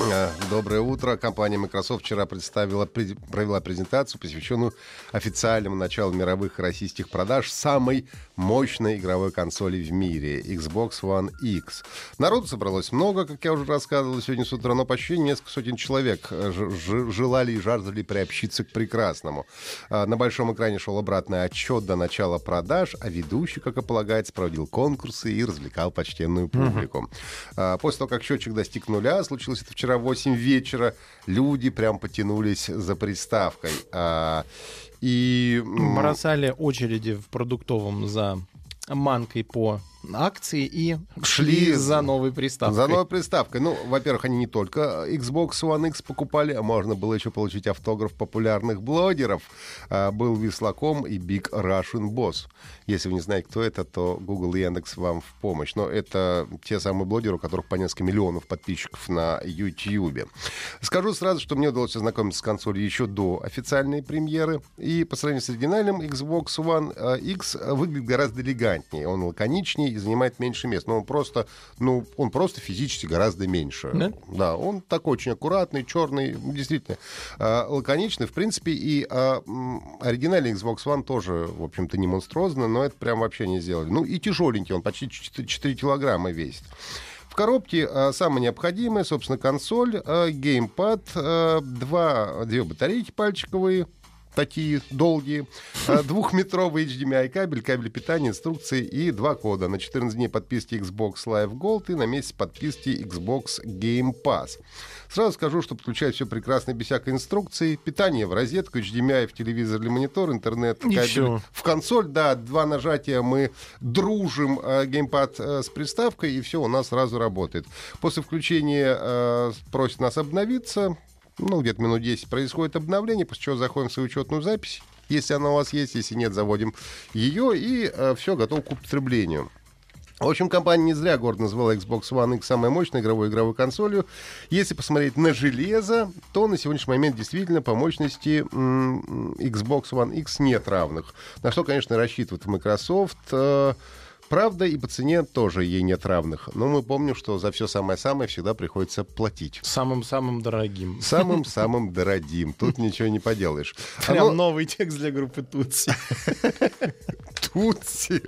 Э, Доброе утро. Компания Microsoft вчера представила, пред- провела презентацию, посвященную официальному началу мировых российских продаж самой мощной игровой консоли в мире — Xbox One X. Народу собралось много, как я уже рассказывал сегодня с утра, но почти несколько сотен человек э, желали и жаждали приобщиться к прекрасному. А, На большом экране шел обратный отчет до начала продаж, а ведущий, как и полагается, проводил конкурсы и развлекал почтенную публику. После того, как счетчик достиг нуля, случилось это вчера в 8 вечера, люди прям потянулись за приставкой. А, И... Бросали очереди в продуктовом за манкой по акции и Шли шли за новой приставкой. За новой приставкой. Ну, во-первых, они не только Xbox One X покупали, а можно было еще получить автограф популярных блогеров. А, был Вислаком и Big Russian Boss. Если вы не знаете, кто это, то Google и Яндекс вам в помощь. Но это те самые блогеры, у которых по несколько миллионов подписчиков на YouTube. Скажу сразу, что мне удалось ознакомиться с консолью еще до официальной премьеры. И по сравнению с оригинальным Xbox One э, X выглядит гораздо элегантнее. Он лаконичнее и занимает меньше места. Но он просто, ну, он просто физически гораздо меньше. Да? Да, он такой очень аккуратный, черный, действительно э, лаконичный. В принципе, и э, м, оригинальный Xbox One тоже, в общем-то, не монструозно, но это прям вообще не сделали. Ну и тяжеленький, он почти 4, 4 килограмма весит. В коробке э, самое необходимое, собственно, консоль, э, геймпад, два, две батарейки пальчиковые, такие долгие, э, двухметровый HDMI кабель, кабель питания, инструкции и два кода. На 14 дней подписки Xbox Live Gold и на месяц подписки Xbox Game Pass. Сразу скажу, что подключает все прекрасно без всякой инструкции. Питание в розетку, HDMI в телевизор или монитор, интернет, кабель в консоль. Да, два нажатия мы дружим э, геймпад э, с приставкой, и все у нас сразу работает. После включения э, просит нас обновиться. Ну, где-то минут 10 происходит обновление, после чего заходим в свою учетную запись. Если она у вас есть, если нет, заводим ее, и все готово к употреблению. В общем, компания не зря гордо назвала Xbox One X самой мощной игровой игровой консолью. Если посмотреть на железо, то на сегодняшний момент действительно по мощности Xbox One X нет равных. На что, конечно, рассчитывает Microsoft. Правда, и по цене тоже ей нет равных. Но мы помним, что за все самое-самое всегда приходится платить. Самым-самым дорогим. Самым-самым дорогим. Тут ничего не поделаешь. Прям новый текст для группы Тутси. Тутси.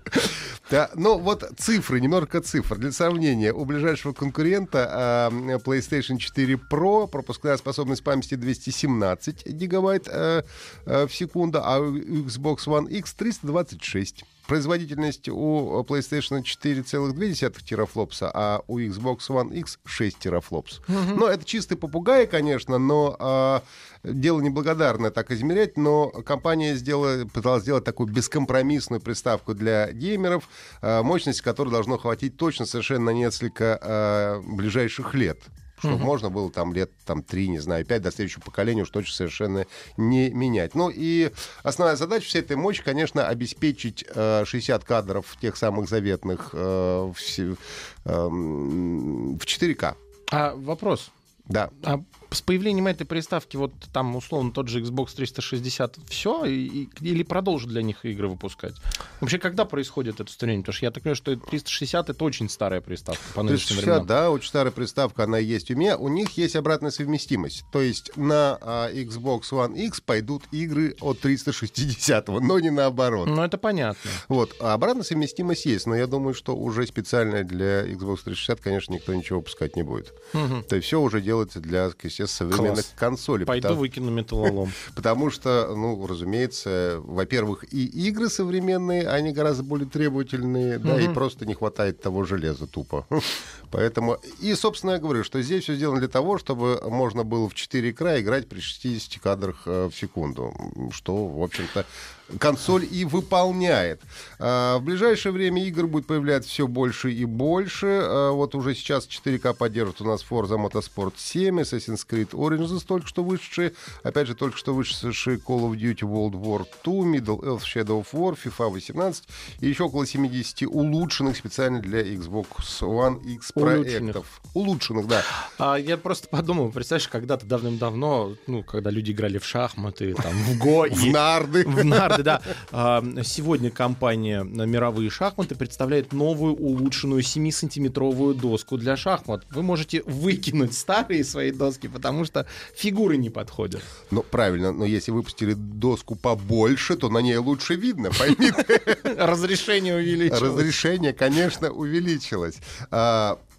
Да, ну вот цифры, немножко цифр. Для сравнения, у ближайшего конкурента а, PlayStation 4 Pro пропускная способность памяти 217 гигабайт э, э, в секунду, а у Xbox One X 326. Производительность у PlayStation 4,2 терафлопса, а у Xbox One X 6 терафлопс. Но это чистый попугай, конечно, но а, дело неблагодарное так измерять, но компания сделала, пыталась сделать такую бескомпромиссную приставку для геймеров, а, мощность которой должно хватить точно совершенно на несколько а, ближайших лет. Чтобы можно было там лет там, 3, не знаю, 5 до следующего поколения уж точно совершенно не менять. Ну и основная задача всей этой мощи, конечно, обеспечить э, 60 кадров тех самых заветных э, в, эм, в 4К. А вопрос. Да. А с появлением этой приставки, вот там, условно, тот же Xbox 360, все? или продолжат для них игры выпускать? Вообще, когда происходит это устранение? Потому что я так понимаю, что 360 — это очень старая приставка по нынешним 360, временам. да, очень старая приставка, она есть у меня. У них есть обратная совместимость. То есть на а, Xbox One X пойдут игры от 360, но не наоборот. Ну, это понятно. Вот, а обратная совместимость есть, но я думаю, что уже специально для Xbox 360, конечно, никто ничего выпускать не будет. Мгм. То есть все уже делается для, естественно, современных Класс. консолей. Пойду потому, выкину металлолом. потому что, ну, разумеется, во-первых, и игры современные, они гораздо более требовательные, да, и просто не хватает того железа тупо. Поэтому, и, собственно, я говорю, что здесь все сделано для того, чтобы можно было в 4 к играть при 60 кадрах э, в секунду, что, в общем-то, консоль и выполняет. А, в ближайшее время игр будет появляться все больше и больше. А, вот уже сейчас 4К поддерживает у нас Forza Motorsport 7, Assassin's Creed Origins только что вышедшие, опять же, только что вышедшие Call of Duty World War 2, Middle Earth Shadow of War, FIFA 18 и еще около 70 улучшенных специально для Xbox One X проектов. Улучшенных, да. А, я просто подумал, представляешь, когда-то давным-давно, ну, когда люди играли в шахматы, там, в го В нарды. В нарды, да. А, Сегодня компания «Мировые шахматы» представляет новую улучшенную 7-сантиметровую доску для шахмат. Вы можете выкинуть старые свои доски, потому что фигуры не подходят. Ну, правильно, но если выпустили доску побольше, то на ней лучше видно, пойми. Разрешение увеличилось. Разрешение, конечно, увеличилось.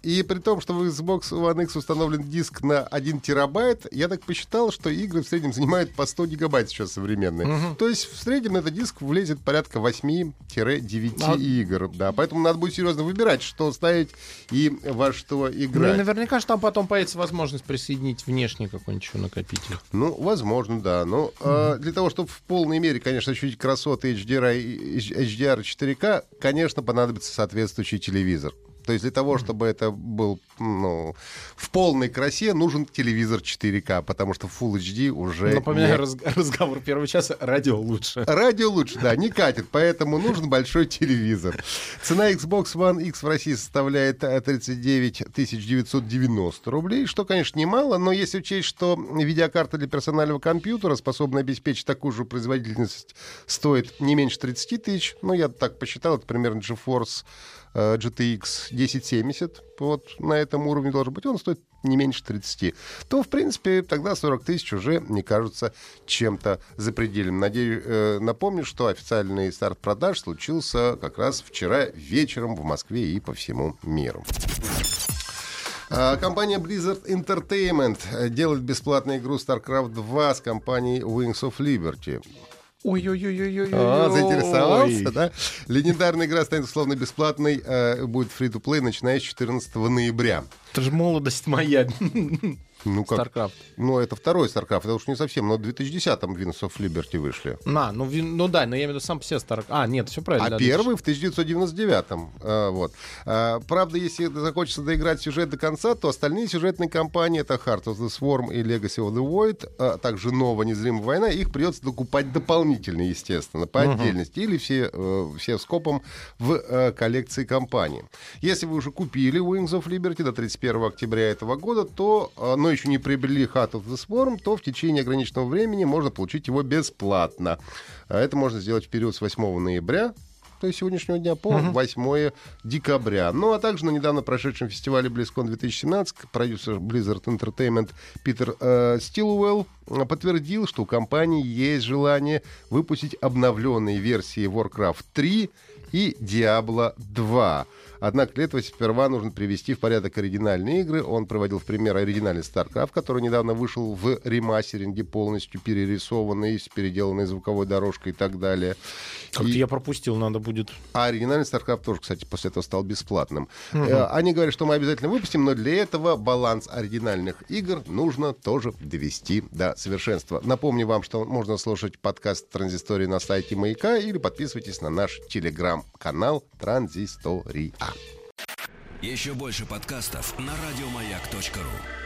И при том, что в Xbox One X установлен диск на 1 терабайт, я так посчитал, что игры в среднем занимают по 100 гигабайт сейчас современные. То есть в среднем на этот диск влезет порядка 8-9 А- игр. Да, поэтому надо будет серьезно выбирать, что ставить и во что Ну играть. наверняка же там потом появится возможность присоединить внешний какой-нибудь накопитель. Ну, возможно, да. Но э, для того, чтобы в полной мере, конечно, ощутить красоты HDR, и- HDR 4К, конечно, понадобится соответствующий телевизор. То есть для того, чтобы это был ну, в полной красе, нужен телевизор 4К, потому что Full HD уже... Напоминаю, не- раз- разговор первого часа, радио лучше. Радио лучше, да, не катит, поэтому нужен большой телевизор. Цена Xbox One X в России составляет э, 39 990 рублей, что, конечно, немало, но если учесть, что видеокарта для персонального компьютера, способная обеспечить такую же производительность, стоит не меньше 30 тысяч, ну, я так посчитал, это примерно GeForce э, GTX 1070, вот на этом уровне должен быть, он стоит не меньше 30, то, в принципе, тогда 40 тысяч уже не кажется чем-то запредельным. Надеюсь, э, напомню, что официальный старт продаж случился как раз вчера вечером в Москве и по всему миру. А, Компания Blizzard Entertainment э, делает бесплатную игру StarCraft 2 с компанией Wings of Liberty. Ой-ой-ой-ой-ой. А, заинтересовался, да? Легендарная игра станет условно бесплатной, э, будет free-to-play, начиная с 14 ноября. Это же молодость моя. Ну как? StarCraft. Ну, это второй StarCraft, это уж не совсем, но в 2010-м Wings of Liberty вышли. На, ну, ну да, но я имею в виду сам себе StarCraft. А, нет, все правильно. А да, первый в 1999-м. А, вот. А, правда, если захочется доиграть сюжет до конца, то остальные сюжетные кампании, это Heart of the Swarm и Legacy of the Void, а также новая незримая война, их придется докупать дополнительно, естественно, по отдельности, или все, э, все скопом в э, коллекции компании. Если вы уже купили Wings of Liberty до 31 октября этого года, то, э, но еще не приобрели Heart of the Swarm, то в течение ограниченного времени можно получить его бесплатно. А Это можно сделать в период с 8 ноября то есть сегодняшнего дня по 8 декабря. Ну, а также на недавно прошедшем фестивале BlizzCon 2017 продюсер Blizzard Entertainment Питер э, Стилуэлл э, подтвердил, что у компании есть желание выпустить обновленные версии Warcraft 3 и Diablo 2. Однако для этого сперва нужно привести в порядок оригинальные игры. Он проводил в пример оригинальный StarCraft, который недавно вышел в ремастеринге, полностью перерисованный, с переделанной звуковой дорожкой и так далее. Как-то И- я пропустил, надо будет. а оригинальный StarCraft тоже, кстати, после этого стал бесплатным. Э, Они говорят, что мы обязательно выпустим, но для этого баланс оригинальных игр нужно тоже довести до совершенства. Напомню вам, что можно слушать подкаст «Транзистории» на сайте Маяка или подписывайтесь на наш телеграм-канал «Транзистория». Еще больше подкастов на радиомаяк.ру.